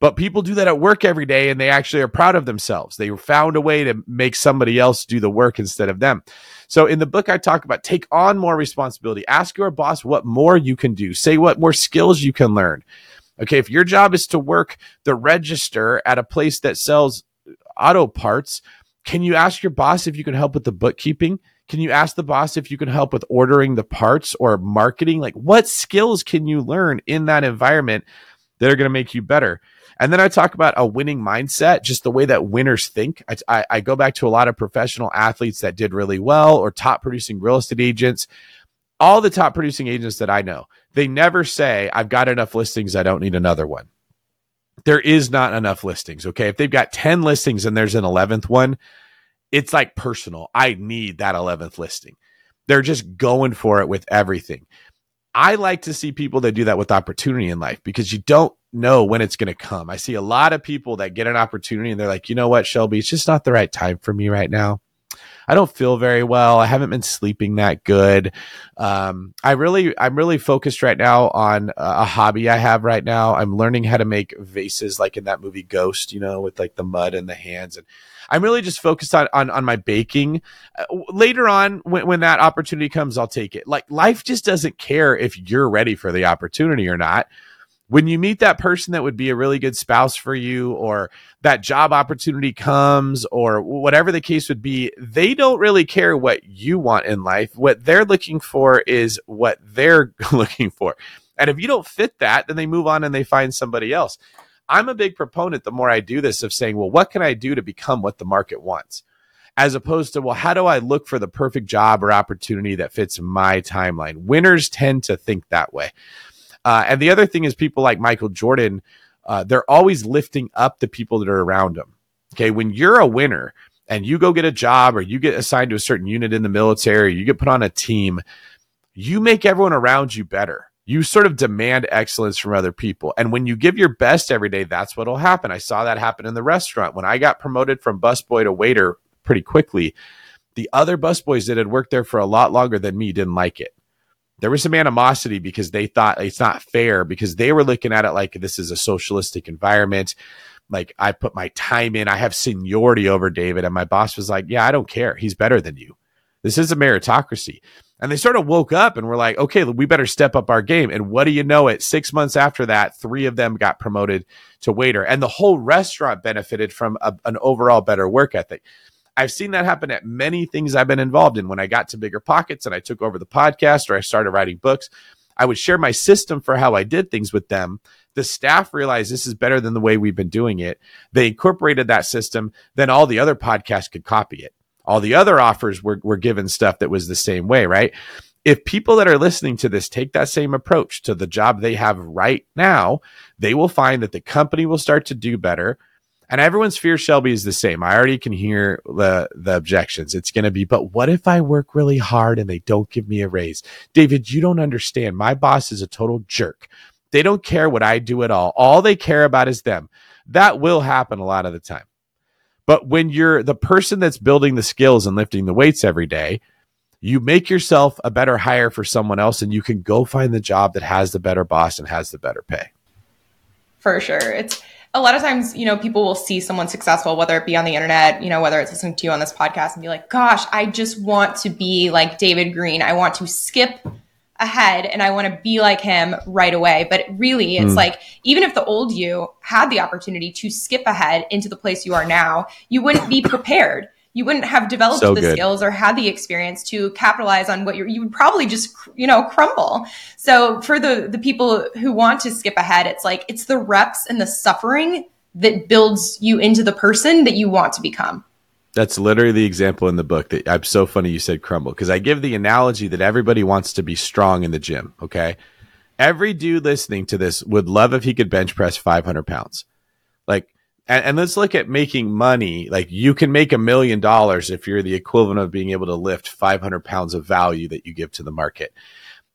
But people do that at work every day and they actually are proud of themselves. They found a way to make somebody else do the work instead of them. So in the book, I talk about take on more responsibility. Ask your boss what more you can do. Say what more skills you can learn. Okay. If your job is to work the register at a place that sells auto parts, can you ask your boss if you can help with the bookkeeping? Can you ask the boss if you can help with ordering the parts or marketing? Like, what skills can you learn in that environment that are going to make you better? And then I talk about a winning mindset, just the way that winners think. I, I, I, go back to a lot of professional athletes that did really well or top producing real estate agents. All the top producing agents that I know, they never say, I've got enough listings. I don't need another one. There is not enough listings. Okay. If they've got 10 listings and there's an 11th one, it's like personal. I need that 11th listing. They're just going for it with everything. I like to see people that do that with opportunity in life because you don't know when it's going to come. I see a lot of people that get an opportunity and they're like, you know what, Shelby, it's just not the right time for me right now. I don't feel very well. I haven't been sleeping that good. Um, I really, I'm really focused right now on a hobby I have right now. I'm learning how to make vases, like in that movie Ghost, you know, with like the mud and the hands, and I'm really just focused on on, on my baking. Uh, later on, when when that opportunity comes, I'll take it. Like life just doesn't care if you're ready for the opportunity or not when you meet that person that would be a really good spouse for you or that job opportunity comes or whatever the case would be they don't really care what you want in life. What they're looking for is what they're looking for. And if you don't fit that then they move on and they find somebody else. I'm a big proponent the more i do this of saying well what can i do to become what the market wants? As opposed to well how do i look for the perfect job or opportunity that fits my timeline? Winners tend to think that way uh, and the other thing is people like Michael Jordan, uh, they're always lifting up the people that are around them. Okay. When you're a winner and you go get a job or you get assigned to a certain unit in the military, you get put on a team, you make everyone around you better. You sort of demand excellence from other people. And when you give your best every day, that's what'll happen. I saw that happen in the restaurant. When I got promoted from busboy to waiter pretty quickly, the other busboys that had worked there for a lot longer than me didn't like it there was some animosity because they thought it's not fair because they were looking at it like this is a socialistic environment. Like I put my time in, I have seniority over David. And my boss was like, Yeah, I don't care. He's better than you. This is a meritocracy. And they sort of woke up and were like, okay, we better step up our game. And what do you know it? Six months after that, three of them got promoted to waiter. And the whole restaurant benefited from a, an overall better work ethic. I've seen that happen at many things I've been involved in. When I got to BiggerPockets and I took over the podcast or I started writing books, I would share my system for how I did things with them. The staff realized this is better than the way we've been doing it. They incorporated that system. Then all the other podcasts could copy it. All the other offers were, were given stuff that was the same way, right? If people that are listening to this take that same approach to the job they have right now, they will find that the company will start to do better and everyone's fear Shelby is the same. I already can hear the the objections. It's going to be, but what if I work really hard and they don't give me a raise? David, you don't understand. My boss is a total jerk. They don't care what I do at all. All they care about is them. That will happen a lot of the time. But when you're the person that's building the skills and lifting the weights every day, you make yourself a better hire for someone else and you can go find the job that has the better boss and has the better pay. For sure. It's a lot of times, you know, people will see someone successful, whether it be on the internet, you know, whether it's listening to you on this podcast and be like, gosh, I just want to be like David Greene. I want to skip ahead and I want to be like him right away. But really, it's mm. like, even if the old you had the opportunity to skip ahead into the place you are now, you wouldn't be prepared you wouldn't have developed so the good. skills or had the experience to capitalize on what you're, you would probably just, you know, crumble. So for the, the people who want to skip ahead, it's like, it's the reps and the suffering that builds you into the person that you want to become. That's literally the example in the book that I'm so funny you said crumble because I give the analogy that everybody wants to be strong in the gym. Okay. Every dude listening to this would love if he could bench press 500 pounds. Like and, and, let's look at making money. Like you can make a million dollars if you're the equivalent of being able to lift 500 pounds of value that you give to the market.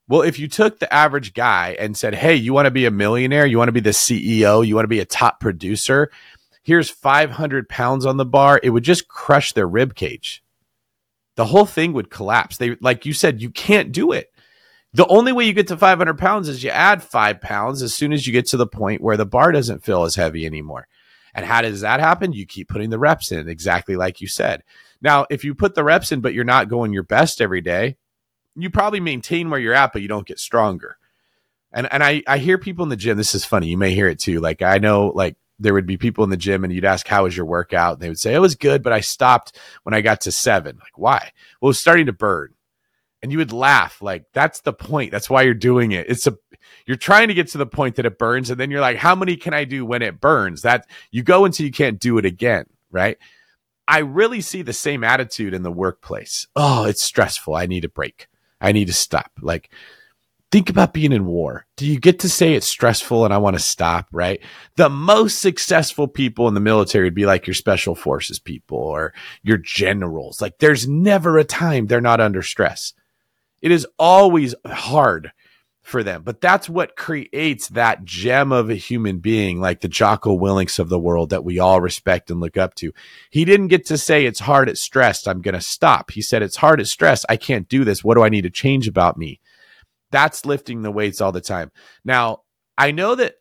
Well, if you took the average guy and said, Hey, you want to be a millionaire? You want to be the CEO? You want to be a top producer? Here's 500 pounds on the bar. It would just crush their rib cage. The whole thing would collapse. They, like you said, you can't do it. The only way you get to 500 pounds is you add five pounds as soon as you get to the point where the bar doesn't feel as heavy anymore. And how does that happen? You keep putting the reps in, exactly like you said. Now, if you put the reps in, but you're not going your best every day, you probably maintain where you're at, but you don't get stronger. And and I, I hear people in the gym, this is funny, you may hear it too. Like I know like there would be people in the gym and you'd ask, How was your workout? And they would say, It was good, but I stopped when I got to seven. Like, why? Well, it was starting to burn. And you would laugh, like, that's the point. That's why you're doing it. It's a you're trying to get to the point that it burns, and then you're like, How many can I do when it burns? That you go until you can't do it again, right? I really see the same attitude in the workplace. Oh, it's stressful. I need a break. I need to stop. Like, think about being in war. Do you get to say it's stressful and I want to stop, right? The most successful people in the military would be like your special forces people or your generals. Like, there's never a time they're not under stress. It is always hard for them. But that's what creates that gem of a human being, like the Jocko Willinks of the world that we all respect and look up to. He didn't get to say, It's hard, it's stressed, I'm going to stop. He said, It's hard, it's stressed, I can't do this. What do I need to change about me? That's lifting the weights all the time. Now, I know that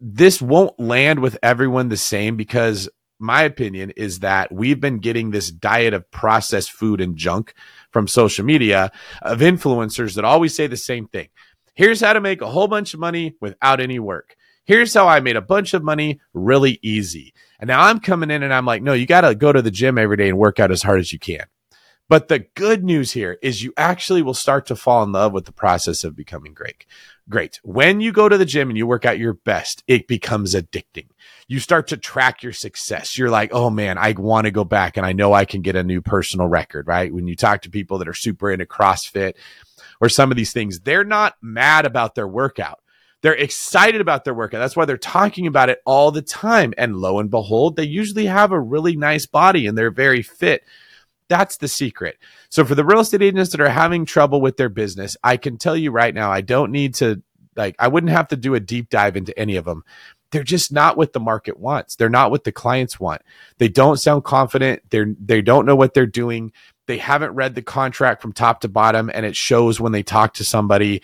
this won't land with everyone the same because my opinion is that we've been getting this diet of processed food and junk from social media of influencers that always say the same thing. Here's how to make a whole bunch of money without any work. Here's how I made a bunch of money really easy. And now I'm coming in and I'm like, no, you got to go to the gym every day and work out as hard as you can. But the good news here is you actually will start to fall in love with the process of becoming great. Great. When you go to the gym and you work out your best, it becomes addicting. You start to track your success. You're like, oh man, I want to go back and I know I can get a new personal record, right? When you talk to people that are super into CrossFit or some of these things, they're not mad about their workout. They're excited about their workout. That's why they're talking about it all the time. And lo and behold, they usually have a really nice body and they're very fit. That's the secret. So for the real estate agents that are having trouble with their business, I can tell you right now, I don't need to like I wouldn't have to do a deep dive into any of them. They're just not what the market wants. They're not what the clients want. They don't sound confident. They're they don't know what they're doing. They haven't read the contract from top to bottom and it shows when they talk to somebody.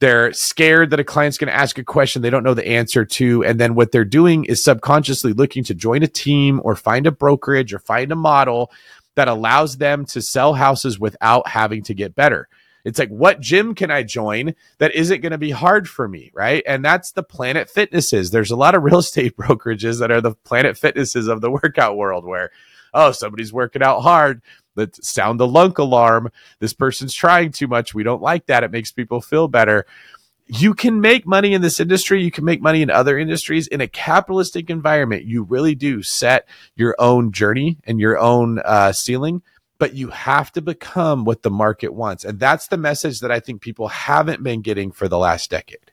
They're scared that a client's going to ask a question they don't know the answer to. And then what they're doing is subconsciously looking to join a team or find a brokerage or find a model that allows them to sell houses without having to get better. It's like, what gym can I join that isn't going to be hard for me? Right. And that's the Planet Fitnesses. There's a lot of real estate brokerages that are the Planet Fitnesses of the workout world where, oh, somebody's working out hard. Let's sound the lunk alarm. This person's trying too much. We don't like that. It makes people feel better. You can make money in this industry. You can make money in other industries. In a capitalistic environment, you really do set your own journey and your own uh, ceiling but you have to become what the market wants. And that's the message that I think people haven't been getting for the last decade.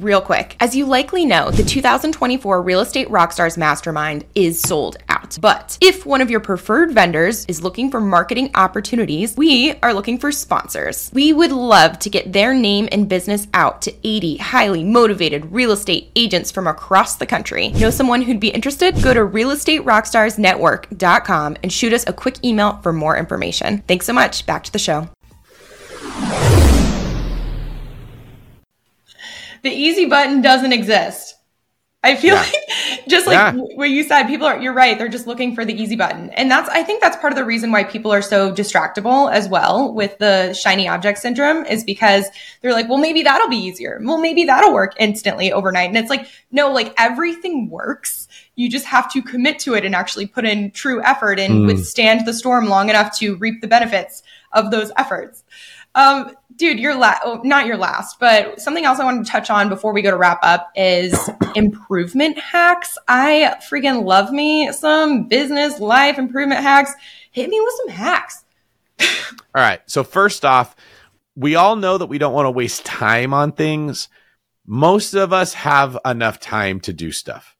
Real quick, as you likely know, the 2024 Real Estate Rockstars Mastermind is sold out. But if one of your preferred vendors is looking for marketing opportunities, we are looking for sponsors. We would love to get their name and business out to 80 highly motivated real estate agents from across the country. Know someone who'd be interested? Go to realestaterockstarsnetwork.com and shoot us a quick email for more information. Thanks so much. Back to the show. The easy button doesn't exist. I feel yeah. like just like yeah. what you said, people are, you're right. They're just looking for the easy button. And that's, I think that's part of the reason why people are so distractible as well with the shiny object syndrome is because they're like, well, maybe that'll be easier. Well, maybe that'll work instantly overnight. And it's like, no, like everything works. You just have to commit to it and actually put in true effort and mm. withstand the storm long enough to reap the benefits of those efforts. Um, dude, your last, oh, not your last, but something else I wanted to touch on before we go to wrap up is improvement hacks. I freaking love me some business life improvement hacks. Hit me with some hacks. all right. So, first off, we all know that we don't want to waste time on things. Most of us have enough time to do stuff.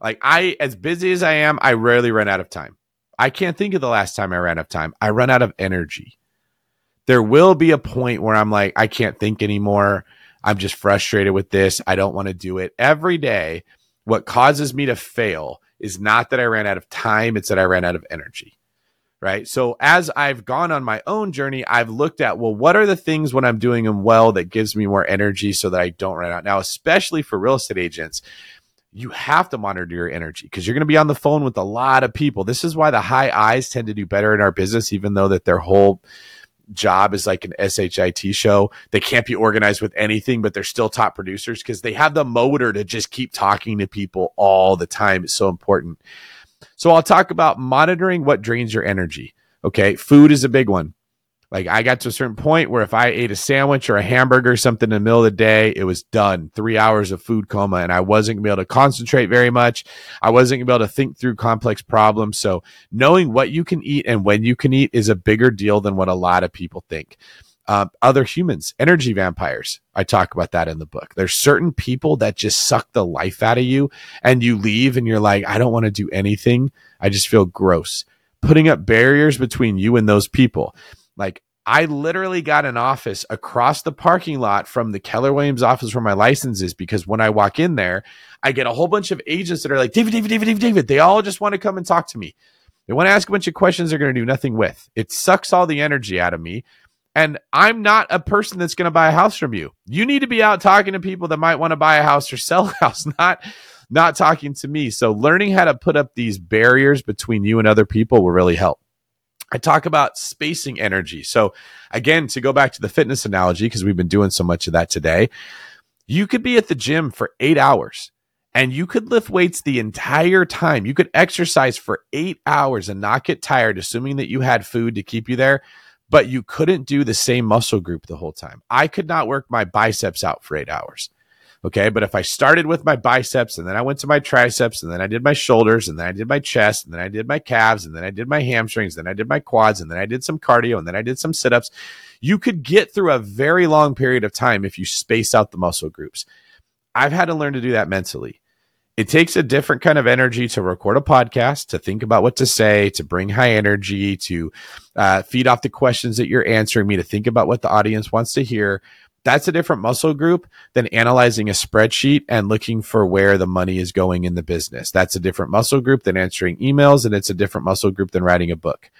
Like, I, as busy as I am, I rarely run out of time. I can't think of the last time I ran out of time. I run out of energy There will be a point where I'm like, I can't think anymore. I'm just frustrated with this. I don't want to do it every day. What causes me to fail is not that I ran out of time, it's that I ran out of energy right? So as I've gone on my own journey, I've looked at, well, what are the things when I'm doing them well that gives me more energy so that I don't run out? Now, especially for real estate agents, you have to monitor your energy because you're going to be on the phone with a lot of people. This is why the high I's tend to do better in our business, even though that their whole job is like an SHIT show. They can't be organized with anything, but they're still top producers because they have the motor to just keep talking to people all the time. It's so important. So I'll talk about monitoring what drains your energy. Okay. Food is a big one. Like I got to a certain point where if I ate a sandwich or a hamburger or something in the middle of the day, it was done. Three hours of food coma, and I wasn't gonna be able to concentrate very much. I wasn't gonna be able to think through complex problems. So knowing what you can eat and when you can eat is a bigger deal than what a lot of people think. Uh, other humans, energy vampires. I talk about that in the book. There's certain people that just suck the life out of you, and you leave and you're like, I don't want to do anything. I just feel gross. Putting up barriers between you and those people. Like, I literally got an office across the parking lot from the Keller Williams office where my license is because when I walk in there, I get a whole bunch of agents that are like, David, David, David, David, David. They all just want to come and talk to me. They want to ask a bunch of questions they're going to do nothing with. It sucks all the energy out of me. And I'm not a person that's going to buy a house from you. You need to be out talking to people that might want to buy a house or sell a house, not not talking to me. So learning how to put up these barriers between you and other people will really help. I talk about spacing energy. So again, to go back to the fitness analogy, because we've been doing so much of that today, you could be at the gym for eight hours and you could lift weights the entire time. You could exercise for eight hours and not get tired, assuming that you had food to keep you there but you couldn't do the same muscle group the whole time. I could not work my biceps out for eight hours. Okay. But if I started with my biceps and then I went to my triceps and then I did my shoulders and then I did my chest and then I did my calves and then I did my hamstrings, then I did my quads and then I did some cardio and then I did some sit ups, you could get through a very long period of time if you space out the muscle groups. I've had to learn to do that mentally it takes a different kind of energy to record a podcast, to think about what to say, to bring high energy, to uh, feed off the questions that you're answering me, to think about what the audience wants to hear. That's a different muscle group than analyzing a spreadsheet and looking for where the money is going in the business. That's a different muscle group than answering emails, and it's a different muscle group than writing a book.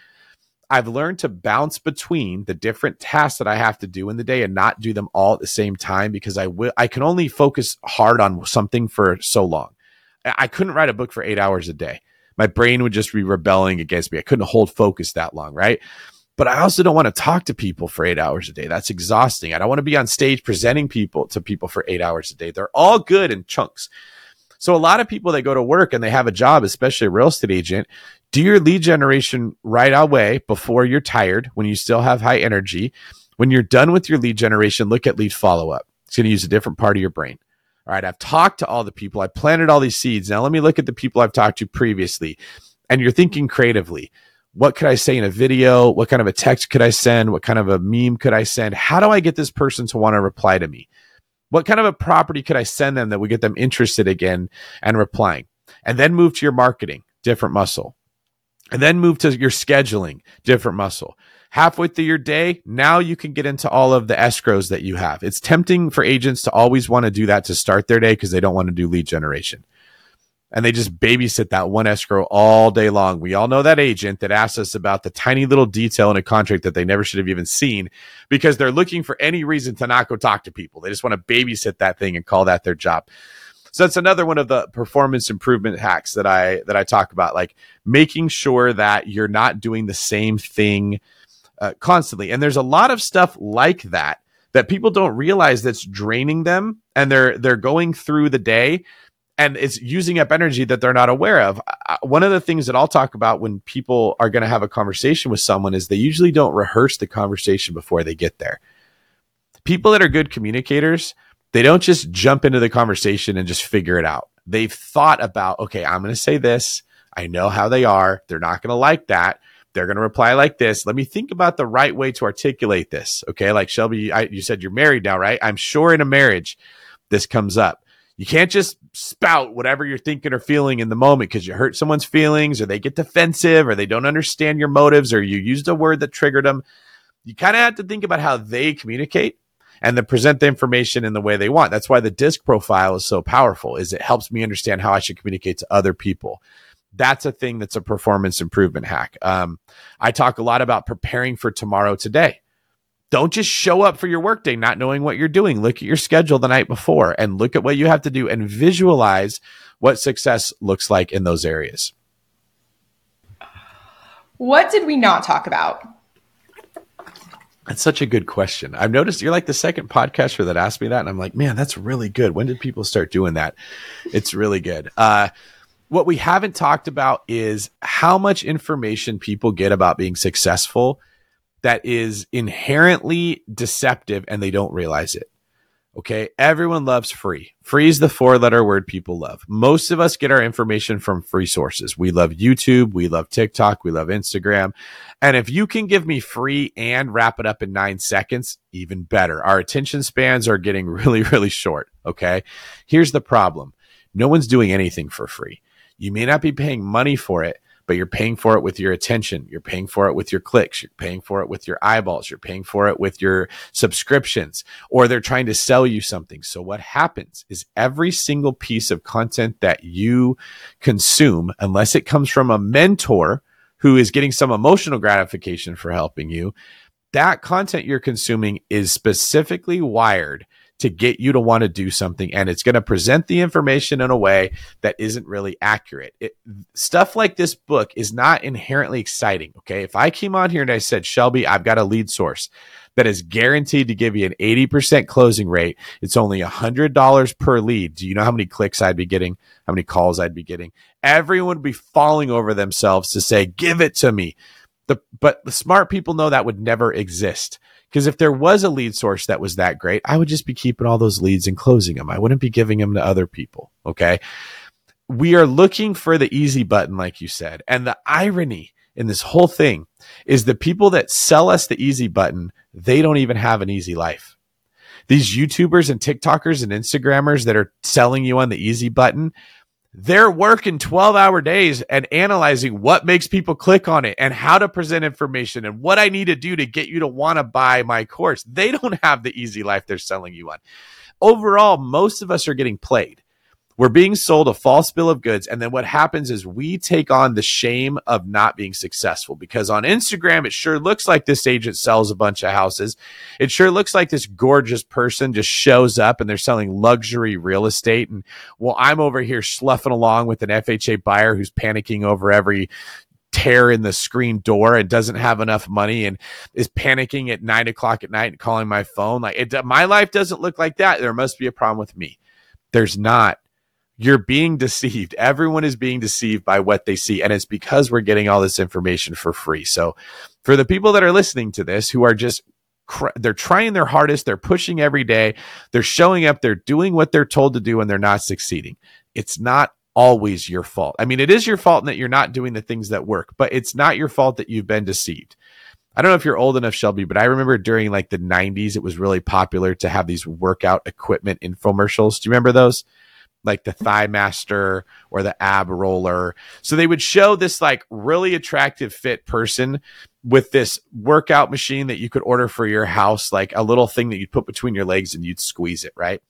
I've learned to bounce between the different tasks that I have to do in the day and not do them all at the same time because I will I can only focus hard on something for so long. I couldn't write a book for eight hours a day. My brain would just be rebelling against me. I couldn't hold focus that long, right? But I also don't want to talk to people for eight hours a day. That's exhausting. I don't want to be on stage presenting people to people for eight hours a day. They're all good in chunks. So a lot of people that go to work and they have a job, especially a real estate agent, do your lead generation right away before you're tired, when you still have high energy. When you're done with your lead generation, look at lead follow up. It's going to use a different part of your brain. All right, I've talked to all the people, I planted all these seeds. Now let me look at the people I've talked to previously. And you're thinking creatively. What could I say in a video? What kind of a text could I send? What kind of a meme could I send? How do I get this person to want to reply to me? What kind of a property could I send them that would get them interested again and replying? And then move to your marketing, different muscle. And then move to your scheduling, different muscle halfway through your day, now you can get into all of the escrows that you have. It's tempting for agents to always want to do that to start their day because they don't want to do lead generation. And they just babysit that one escrow all day long. We all know that agent that asks us about the tiny little detail in a contract that they never should have even seen because they're looking for any reason to not go talk to people. They just want to babysit that thing and call that their job. So that's another one of the performance improvement hacks that I that I talk about like making sure that you're not doing the same thing uh, constantly. And there's a lot of stuff like that that people don't realize that's draining them, and they're they're going through the day and it's using up energy that they're not aware of. One of the things that I'll talk about when people are going to have a conversation with someone is they usually don't rehearse the conversation before they get there. People that are good communicators, they don't just jump into the conversation and just figure it out. They've thought about, okay, I'm going to say this. I know how they are. They're not going to like that they're going to reply like this. Let me think about the right way to articulate this. Okay. Like Shelby, I, you said you're married now, right? I'm sure in a marriage, this comes up. You can't just spout whatever you're thinking or feeling in the moment because you hurt someone's feelings or they get defensive or they don't understand your motives or you used a word that triggered them. you kind of have to think about how they communicate and then present the information in the way they want. That's why the disc profile is so powerful is it helps me understand how I should communicate to other people. That's a thing that's a performance improvement hack. Um, I talk a lot about preparing for tomorrow today. Don't just show up for your workday not knowing what you're doing. Look at your schedule the night before and look at what you have to do and visualize what success looks like in those areas. What did we not talk about? That's such a good question. I've noticed you're like the second podcaster that asked me that, and I'm like, man, that's really good. When did people start doing that? It's really good. Uh, what we haven't talked about is how much information people get about being successful that is inherently deceptive and they don't realize it. Okay. Everyone loves free. Free is the four letter word people love. Most of us get our information from free sources. We love YouTube. We love TikTok. We love Instagram. And if you can give me free and wrap it up in nine seconds, even better. Our attention spans are getting really, really short. Okay. Here's the problem. No one's doing anything for free. You may not be paying money for it, but you're paying for it with your attention. You're paying for it with your clicks. You're paying for it with your eyeballs. You're paying for it with your subscriptions, or they're trying to sell you something. So what happens is every single piece of content that you consume, unless it comes from a mentor who is getting some emotional gratification for helping you, that content you're consuming is specifically wired to get you to want to do something and it's going to present the information in a way that isn't really accurate. It, stuff like this book is not inherently exciting. Okay. If I came on here and I said, Shelby, I've got a lead source that is guaranteed to give you an 80% closing rate. It's only $100 per lead. Do you know how many clicks I'd be getting? How many calls I'd be getting? Everyone would be falling over themselves to say, give it to me. The, but the smart people know that would never exist. Because if there was a lead source that was that great, I would just be keeping all those leads and closing them. I wouldn't be giving them to other people. Okay. We are looking for the easy button, like you said. And the irony in this whole thing is the people that sell us the easy button, they don't even have an easy life. These YouTubers and TikTokers and Instagrammers that are selling you on the easy button, they're working 12 hour days and analyzing what makes people click on it and how to present information and what I need to do to get you to want to buy my course. They don't have the easy life they're selling you on. Overall, most of us are getting played. We're being sold a false bill of goods. And then what happens is we take on the shame of not being successful because on Instagram, it sure looks like this agent sells a bunch of houses. It sure looks like this gorgeous person just shows up and they're selling luxury real estate. And well, I'm over here sloughing along with an FHA buyer who's panicking over every tear in the screen door and doesn't have enough money and is panicking at nine o'clock at night and calling my phone. Like it, my life doesn't look like that. There must be a problem with me. There's not you're being deceived. Everyone is being deceived by what they see. And it's because we're getting all this information for free. So for the people that are listening to this who are just they're trying their hardest, they're pushing every day, they're showing up, they're doing what they're told to do and they're not succeeding. It's not always your fault. I mean, it is your fault in that you're not doing the things that work, but it's not your fault that you've been deceived. I don't know if you're old enough, Shelby, but I remember during like the 90s, it was really popular to have these workout equipment infomercials. Do you remember those? Like the ThighMaster or the ab roller. So they would show this like really attractive fit person with this workout machine that you could order for your house, like a little thing that you'd put between your legs and you'd squeeze it, right?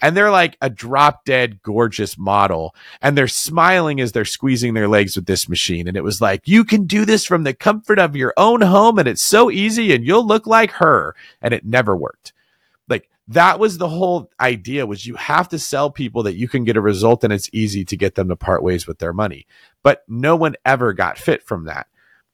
And they're like a drop dead gorgeous model and they're smiling as they're squeezing their legs with this machine. And it was like, you can do this from the comfort of your own home and it's so easy and you'll look like her. And it never worked that was the whole idea was you have to sell people that you can get a result and it's easy to get them to part ways with their money. But no one ever got fit from that.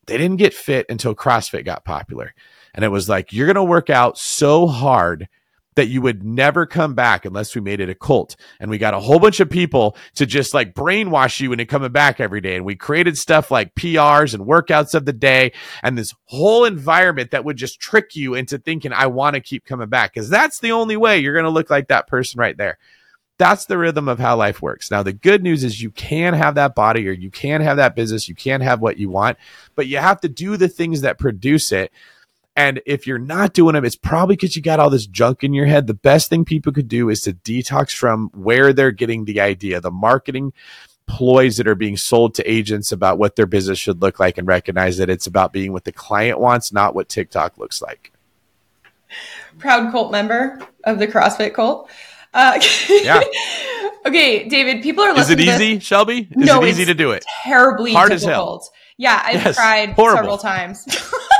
They didn't get fit until crossfit got popular. And it was like you're going to work out so hard that you would never come back unless we made it a cult. And we got a whole bunch of people to just like brainwash you into coming back every day. And we created stuff like PRs and workouts of the day and this whole environment that would just trick you into thinking, I want to keep coming back. Cause that's the only way you're going to look like that person right there. That's the rhythm of how life works. Now, the good news is you can have that body or you can have that business. You can have what you want, but you have to do the things that produce it and if you're not doing them, it's probably because you got all this junk in your head. The best thing people could do is to detox from where they're getting the idea, the marketing ploys that are being sold to agents about what their business should look like and recognize that it's about being what the client wants, not what TikTok looks like. Proud cult member of the CrossFit cult. Uh, yeah. okay, David. People are listening. Is it easy, Shelby? Is no, it easy to do it? Terribly hard difficult. as hell. Yeah, I've yes, tried horrible. several times.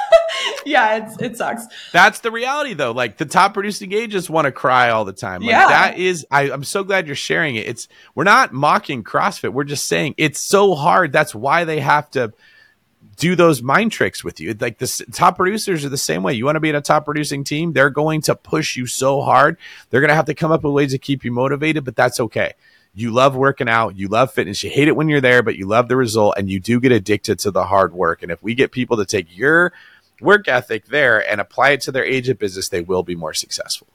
yeah, it's, it sucks. That's the reality, though. Like the top producing agents want to cry all the time. Like, yeah, that is. I, I'm so glad you're sharing it. It's we're not mocking CrossFit. We're just saying it's so hard. That's why they have to do those mind tricks with you. Like the top producers are the same way. You want to be in a top producing team, they're going to push you so hard. They're going to have to come up with ways to keep you motivated, but that's okay. You love working out, you love fitness, you hate it when you're there, but you love the result and you do get addicted to the hard work. And if we get people to take your work ethic there and apply it to their agent business, they will be more successful.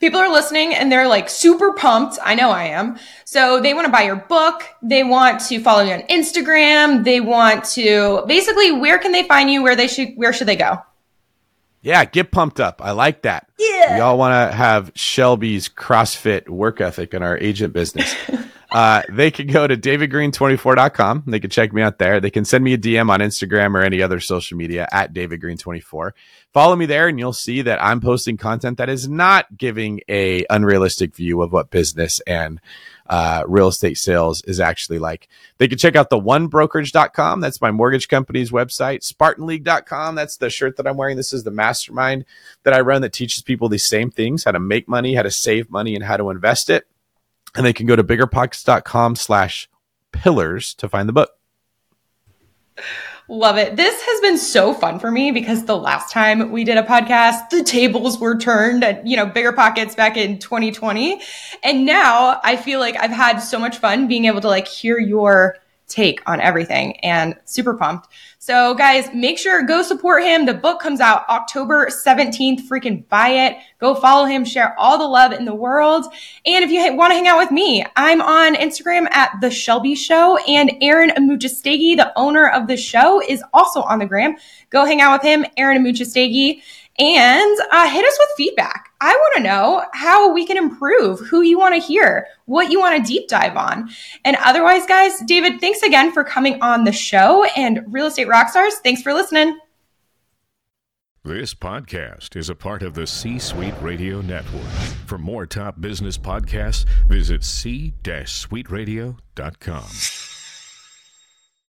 People are listening and they're like super pumped. I know I am. So they want to buy your book. They want to follow you on Instagram. They want to basically, where can they find you? Where they should, where should they go? Yeah, get pumped up. I like that. Yeah. We all want to have Shelby's CrossFit work ethic in our agent business. uh, they can go to davidgreene24.com. They can check me out there. They can send me a DM on Instagram or any other social media at davidgreene24. Follow me there and you'll see that I'm posting content that is not giving a unrealistic view of what business and uh, real estate sales is actually like. They can check out the onebrokerage.com. That's my mortgage company's website. SpartanLeague.com. That's the shirt that I'm wearing. This is the mastermind that I run that teaches people these same things, how to make money, how to save money, and how to invest it. And they can go to biggerpockets.com slash pillars to find the book. Love it. This has been so fun for me because the last time we did a podcast, the tables were turned at, you know, BiggerPockets back in 2020. And now I feel like I've had so much fun being able to like hear your take on everything and super pumped. So guys, make sure go support him. The book comes out October 17th. Freaking buy it. Go follow him, share all the love in the world. And if you want to hang out with me, I'm on Instagram at the Shelby Show and Aaron Amuchastegui, the owner of the show is also on the gram. Go hang out with him, Aaron Amuchastegui and uh, hit us with feedback. I want to know how we can improve, who you want to hear, what you want to deep dive on. And otherwise, guys, David, thanks again for coming on the show. And Real Estate Rockstars, thanks for listening. This podcast is a part of the C Suite Radio Network. For more top business podcasts, visit c-suiteradio.com.